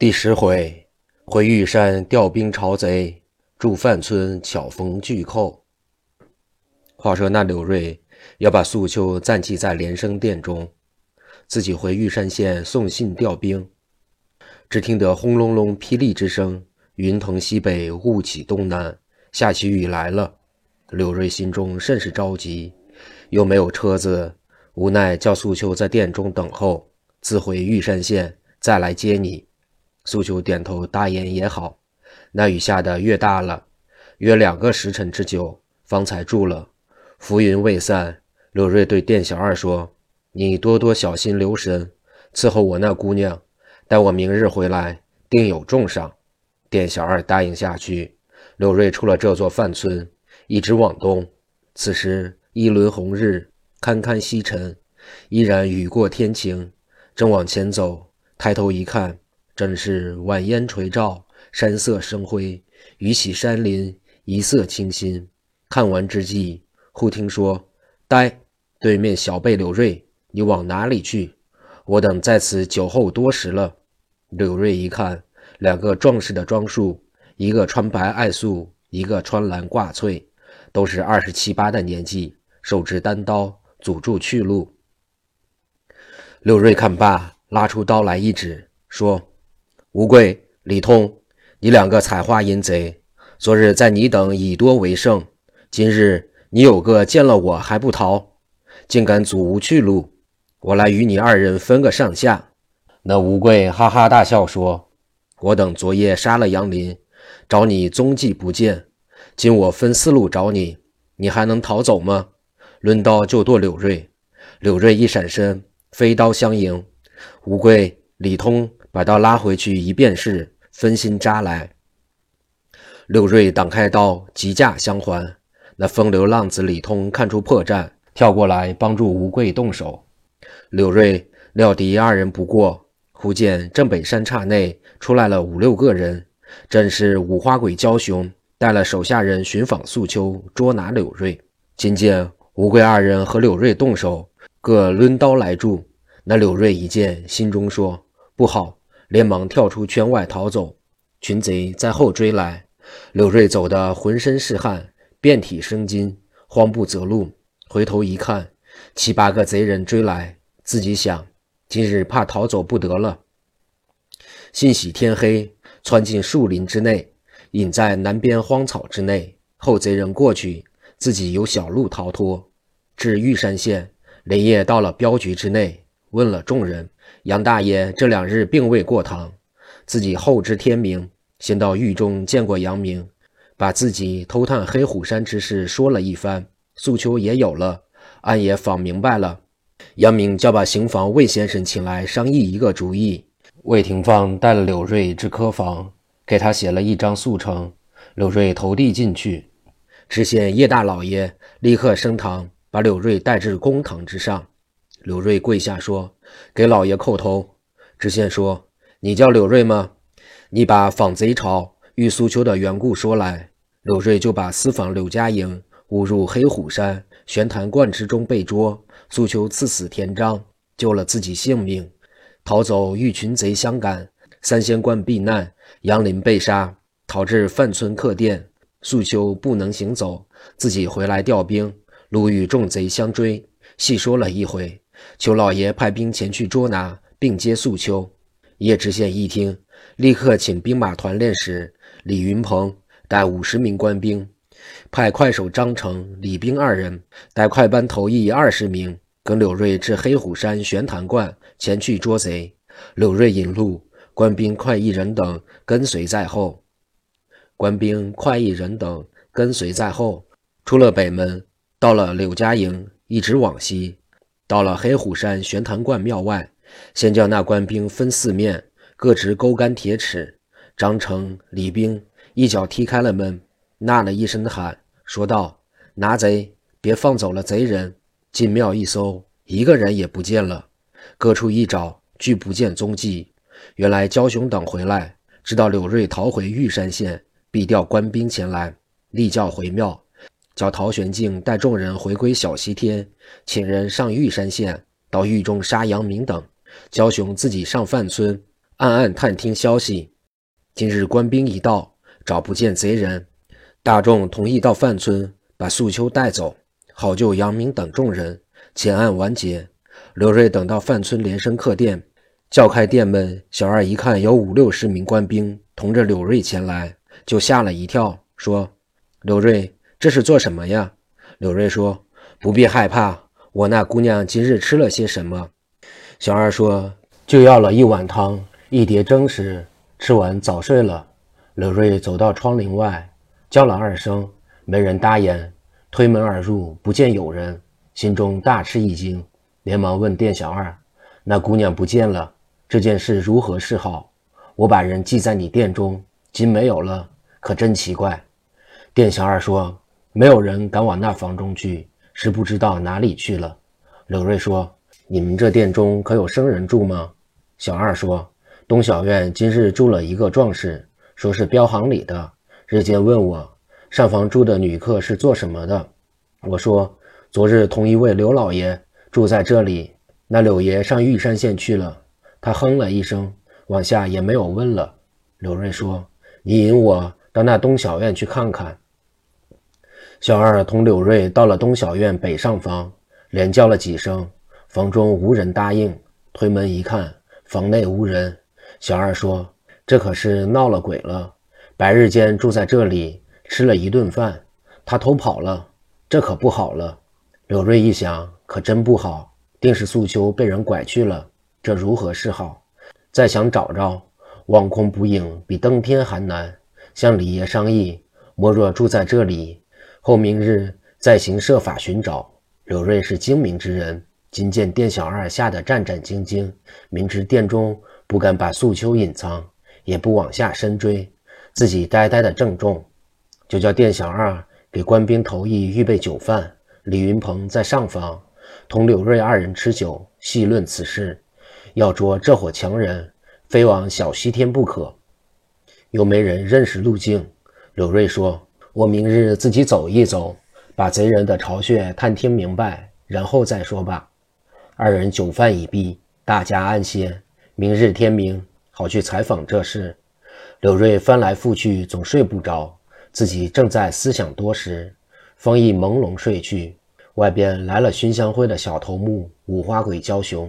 第十回，回玉山调兵朝贼，驻范村巧逢巨寇。话说那柳瑞要把素秋暂寄在连生殿中，自己回玉山县送信调兵。只听得轰隆隆霹雳之声，云腾西北，雾起东南，下起雨来了。柳瑞心中甚是着急，又没有车子，无奈叫素秋在殿中等候，自回玉山县再来接你。素秋点头答言也好。那雨下的越大了，约两个时辰之久，方才住了。浮云未散，柳瑞对店小二说：“你多多小心留神，伺候我那姑娘。待我明日回来，定有重赏。”店小二答应下去。柳瑞出了这座范村，一直往东。此时一轮红日，堪堪西沉，依然雨过天晴。正往前走，抬头一看。正是晚烟垂照，山色生辉，雨洗山林，一色清新。看完之际，忽听说：“呆，对面小辈柳瑞，你往哪里去？我等在此久候多时了。”柳瑞一看，两个壮士的装束，一个穿白爱素，一个穿蓝挂翠，都是二十七八的年纪，手执单刀，阻住去路。柳瑞看罢，拉出刀来一指，说。吴贵、李通，你两个采花淫贼，昨日在你等以多为胜，今日你有个见了我还不逃，竟敢阻吾去路，我来与你二人分个上下。那吴贵哈哈大笑说：“我等昨夜杀了杨林，找你踪迹不见，今我分四路找你，你还能逃走吗？”抡刀就剁柳瑞，柳瑞一闪身，飞刀相迎，吴贵、李通。把刀拉回去一便是，分心扎来。柳瑞挡开刀，急架相还。那风流浪子李通看出破绽，跳过来帮助吴贵动手。柳瑞料敌二人不过，忽见正北山岔内出来了五六个人，正是五花鬼焦雄带了手下人寻访素秋，捉拿柳瑞。今见吴贵二人和柳瑞动手，各抡刀来助。那柳瑞一见，心中说不好。连忙跳出圈外逃走，群贼在后追来。柳瑞走得浑身是汗，遍体生津，慌不择路。回头一看，七八个贼人追来，自己想：今日怕逃走不得了。幸喜天黑，窜进树林之内，隐在南边荒草之内。后贼人过去，自己有小路逃脱。至玉山县，连夜到了镖局之内，问了众人。杨大爷这两日并未过堂，自己后知天明，先到狱中见过杨明，把自己偷探黑虎山之事说了一番。诉求也有了，案也访明白了。杨明叫把刑房魏先生请来商议一个主意。魏廷芳带了柳瑞至科房，给他写了一张速呈。柳瑞投递进去，知县叶大老爷立刻升堂，把柳瑞带至公堂之上。柳瑞跪下说：“给老爷叩头。”知县说：“你叫柳瑞吗？你把访贼巢遇苏秋的缘故说来。”柳瑞就把私访柳家营误入黑虎山玄坛观之中被捉，苏秋赐死田章，救了自己性命，逃走遇群贼相赶，三仙观避难，杨林被杀，逃至范村客店，苏秋不能行走，自己回来调兵，路遇众贼相追，细说了一回。求老爷派兵前去捉拿，并接素秋。叶知县一听，立刻请兵马团练使李云鹏带五十名官兵，派快手张成、李兵二人带快班头役二十名，跟柳瑞至黑虎山玄坛观前去捉贼。柳瑞引路，官兵快一人等跟随在后。官兵快一人等跟随在后，出了北门，到了柳家营，一直往西。到了黑虎山玄坛观庙外，先叫那官兵分四面，各执钩竿铁尺。张成、李兵一脚踢开了门，呐了一声喊，说道：“拿贼！别放走了贼人！”进庙一搜，一个人也不见了。各处一找，俱不见踪迹。原来焦雄等回来，知道柳瑞逃回玉山县，必调官兵前来，立叫回庙。叫陶玄静带众人回归小西天，请人上玉山县，到狱中杀杨明等。焦雄自己上范村，暗暗探听消息。今日官兵一到，找不见贼人，大众同意到范村把素秋带走，好救杨明等众人，前案完结。刘瑞等到范村连生客店，叫开店门，小二一看有五六十名官兵同着柳瑞前来，就吓了一跳，说：“柳瑞，这是做什么呀？”柳瑞说：“不必害怕，我那姑娘今日吃了些什么？”小二说：“就要了一碗汤，一碟蒸食。”吃完早睡了，柳瑞走到窗棂外，叫了二声，没人答言。推门而入，不见有人，心中大吃一惊，连忙问店小二：“那姑娘不见了，这件事如何是好？我把人寄在你店中，今没有了，可真奇怪。”店小二说：“没有人敢往那房中去，是不知道哪里去了。”柳瑞说：“你们这店中可有生人住吗？”小二说。东小院今日住了一个壮士，说是镖行里的。日间问我上房住的女客是做什么的，我说昨日同一位刘老爷住在这里。那柳爷上玉山县去了。他哼了一声，往下也没有问了。柳瑞说：“你引我到那东小院去看看。”小二同柳瑞到了东小院北上房，连叫了几声，房中无人答应。推门一看，房内无人。小二说：“这可是闹了鬼了！白日间住在这里，吃了一顿饭，他偷跑了，这可不好了。”柳瑞一想，可真不好，定是素秋被人拐去了，这如何是好？再想找着，望空不应，比登天还难。向李爷商议，莫若住在这里，后明日再行设法寻找。柳瑞是精明之人，今见店小二吓得战战兢兢，明知店中。不敢把素秋隐藏，也不往下深追，自己呆呆的正中，就叫店小二给官兵投役预备酒饭。李云鹏在上方同柳瑞二人吃酒，细论此事，要捉这伙强人，非往小西天不可。又没人认识路径。柳瑞说：“我明日自己走一走，把贼人的巢穴探听明白，然后再说吧。”二人酒饭已毕，大家安歇。明日天明，好去采访这事。柳瑞翻来覆去，总睡不着，自己正在思想多时，方毅朦胧睡去。外边来了熏香灰的小头目五花鬼焦雄，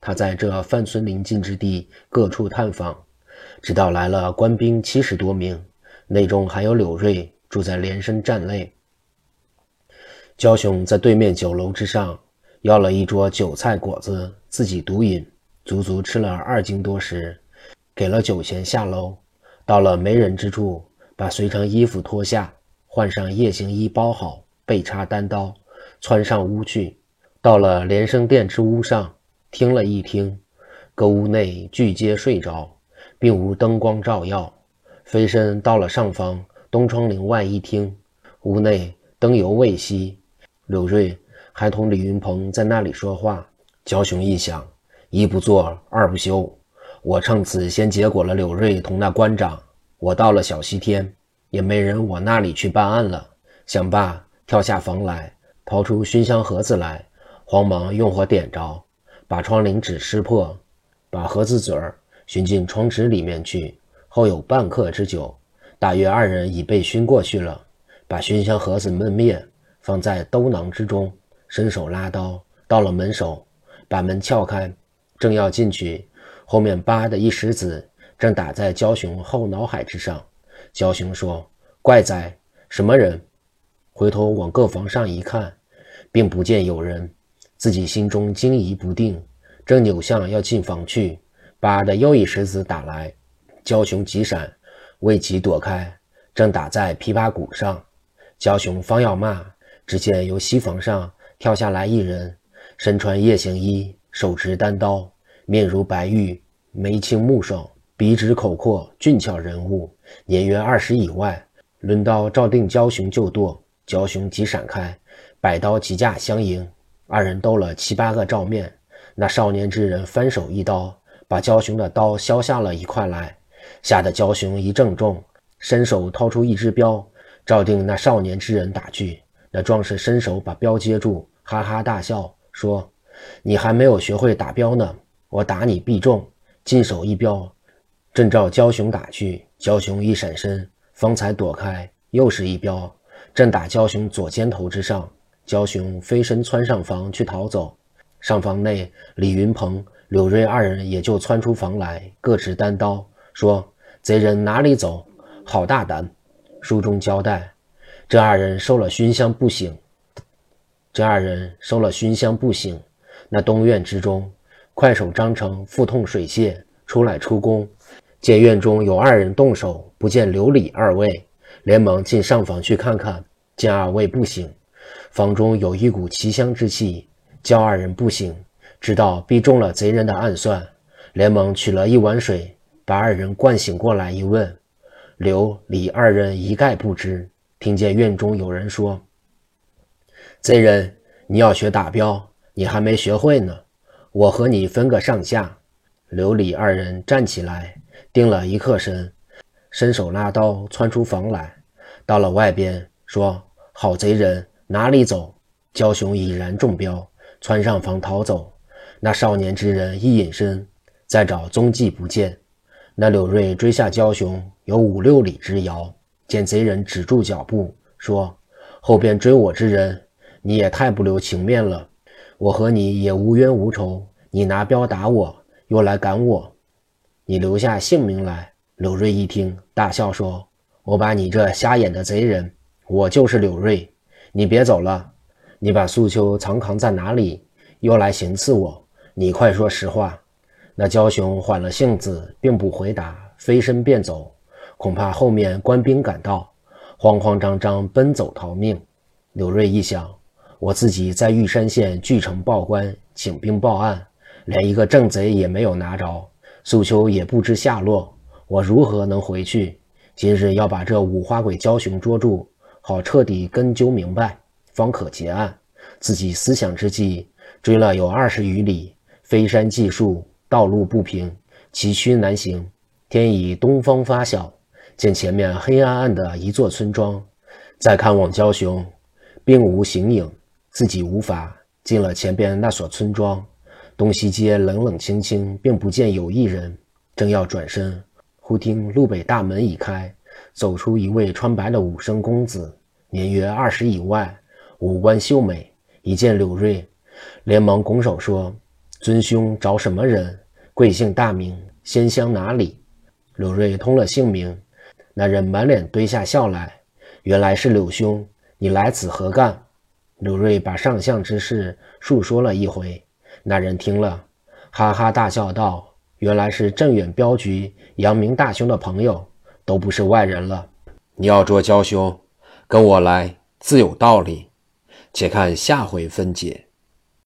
他在这范村临近之地各处探访，直到来了官兵七十多名，内中还有柳瑞住在连生站内。焦雄在对面酒楼之上要了一桌酒菜果子，自己独饮。足足吃了二斤多时，给了酒钱下楼，到了没人之处，把随身衣服脱下，换上夜行衣包好，背插单刀，窜上屋去。到了连生店之屋上，听了一听，各屋内俱皆睡着，并无灯光照耀。飞身到了上方东窗棂外一听，屋内灯犹未熄，柳瑞还同李云鹏在那里说话。焦雄一想。一不做二不休，我趁此先结果了柳瑞同那官长。我到了小西天，也没人往那里去办案了。想罢，跳下房来，掏出熏香盒子来，慌忙用火点着，把窗棂纸撕破，把盒子嘴儿熏进窗纸里面去。后有半刻之久，大约二人已被熏过去了。把熏香盒子闷灭，放在兜囊之中，伸手拉刀，到了门首，把门撬开。正要进去，后面“叭”的一石子正打在焦雄后脑海之上。焦雄说：“怪哉，什么人？”回头往各房上一看，并不见有人，自己心中惊疑不定，正扭向要进房去，“叭”的又一石子打来，焦雄急闪，未及躲开，正打在琵琶骨上。焦雄方要骂，只见由西房上跳下来一人，身穿夜行衣。手持单刀，面如白玉，眉清目爽，鼻直口阔，俊俏人物，年约二十以外。抡刀照定焦雄就剁，焦雄即闪开，百刀齐架相迎，二人斗了七八个照面。那少年之人翻手一刀，把焦雄的刀削下了一块来，吓得焦雄一正中，伸手掏出一支镖，照定那少年之人打去。那壮士伸手把镖接住，哈哈大笑说。你还没有学会打镖呢，我打你必中，进手一镖，正照焦雄打去，焦雄一闪身，方才躲开，又是一镖，正打焦雄左肩头之上。焦雄飞身窜上房去逃走。上房内，李云鹏、柳瑞二人也就窜出房来，各持单刀，说：“贼人哪里走？好大胆！”书中交代，这二人收了熏香不醒。这二人收了熏香不醒。那东院之中，快手张成腹痛水泻，出来出宫，见院中有二人动手，不见刘李二位，连忙进上房去看看，见二位不醒。房中有一股奇香之气，叫二人不醒，知道必中了贼人的暗算，连忙取了一碗水，把二人灌醒过来。一问，刘李二人一概不知。听见院中有人说：“贼人，你要学打镖，你还没学会呢，我和你分个上下。”刘李二人站起来，定了一刻神，伸手拉刀窜出房来，到了外边，说：“好贼人！”哪里走？焦雄已然中标，窜上房逃走。那少年之人一隐身，再找踪迹不见。那柳瑞追下焦雄有五六里之遥，见贼人止住脚步，说：“后边追我之人，你也太不留情面了。我和你也无冤无仇，你拿镖打我，又来赶我，你留下姓名来。”柳瑞一听，大笑说：“我把你这瞎眼的贼人，我就是柳瑞。”你别走了，你把素秋藏扛在哪里？又来行刺我，你快说实话。那焦雄缓了性子，并不回答，飞身便走，恐怕后面官兵赶到，慌慌张张奔走逃命。柳瑞一想，我自己在玉山县据城报官，请兵报案，连一个正贼也没有拿着，素秋也不知下落，我如何能回去？今日要把这五花鬼焦雄捉住。好彻底根究明白，方可结案。自己思想之际，追了有二十余里，飞山计数，道路不平，崎岖难行。天已东方发晓，见前面黑暗暗的一座村庄。再看望焦雄，并无形影，自己无法进了前边那所村庄。东西街冷冷清清，并不见有一人。正要转身，忽听路北大门已开。走出一位穿白的武生公子，年约二十以外，五官秀美。一见柳瑞，连忙拱手说：“尊兄找什么人？贵姓大名？仙乡哪里？”柳瑞通了姓名，那人满脸堆下笑来：“原来是柳兄，你来此何干？”柳瑞把上相之事述说了一回，那人听了，哈哈大笑道：“原来是镇远镖局杨明大兄的朋友。”都不是外人了。你要捉焦兄，跟我来自有道理。且看下回分解。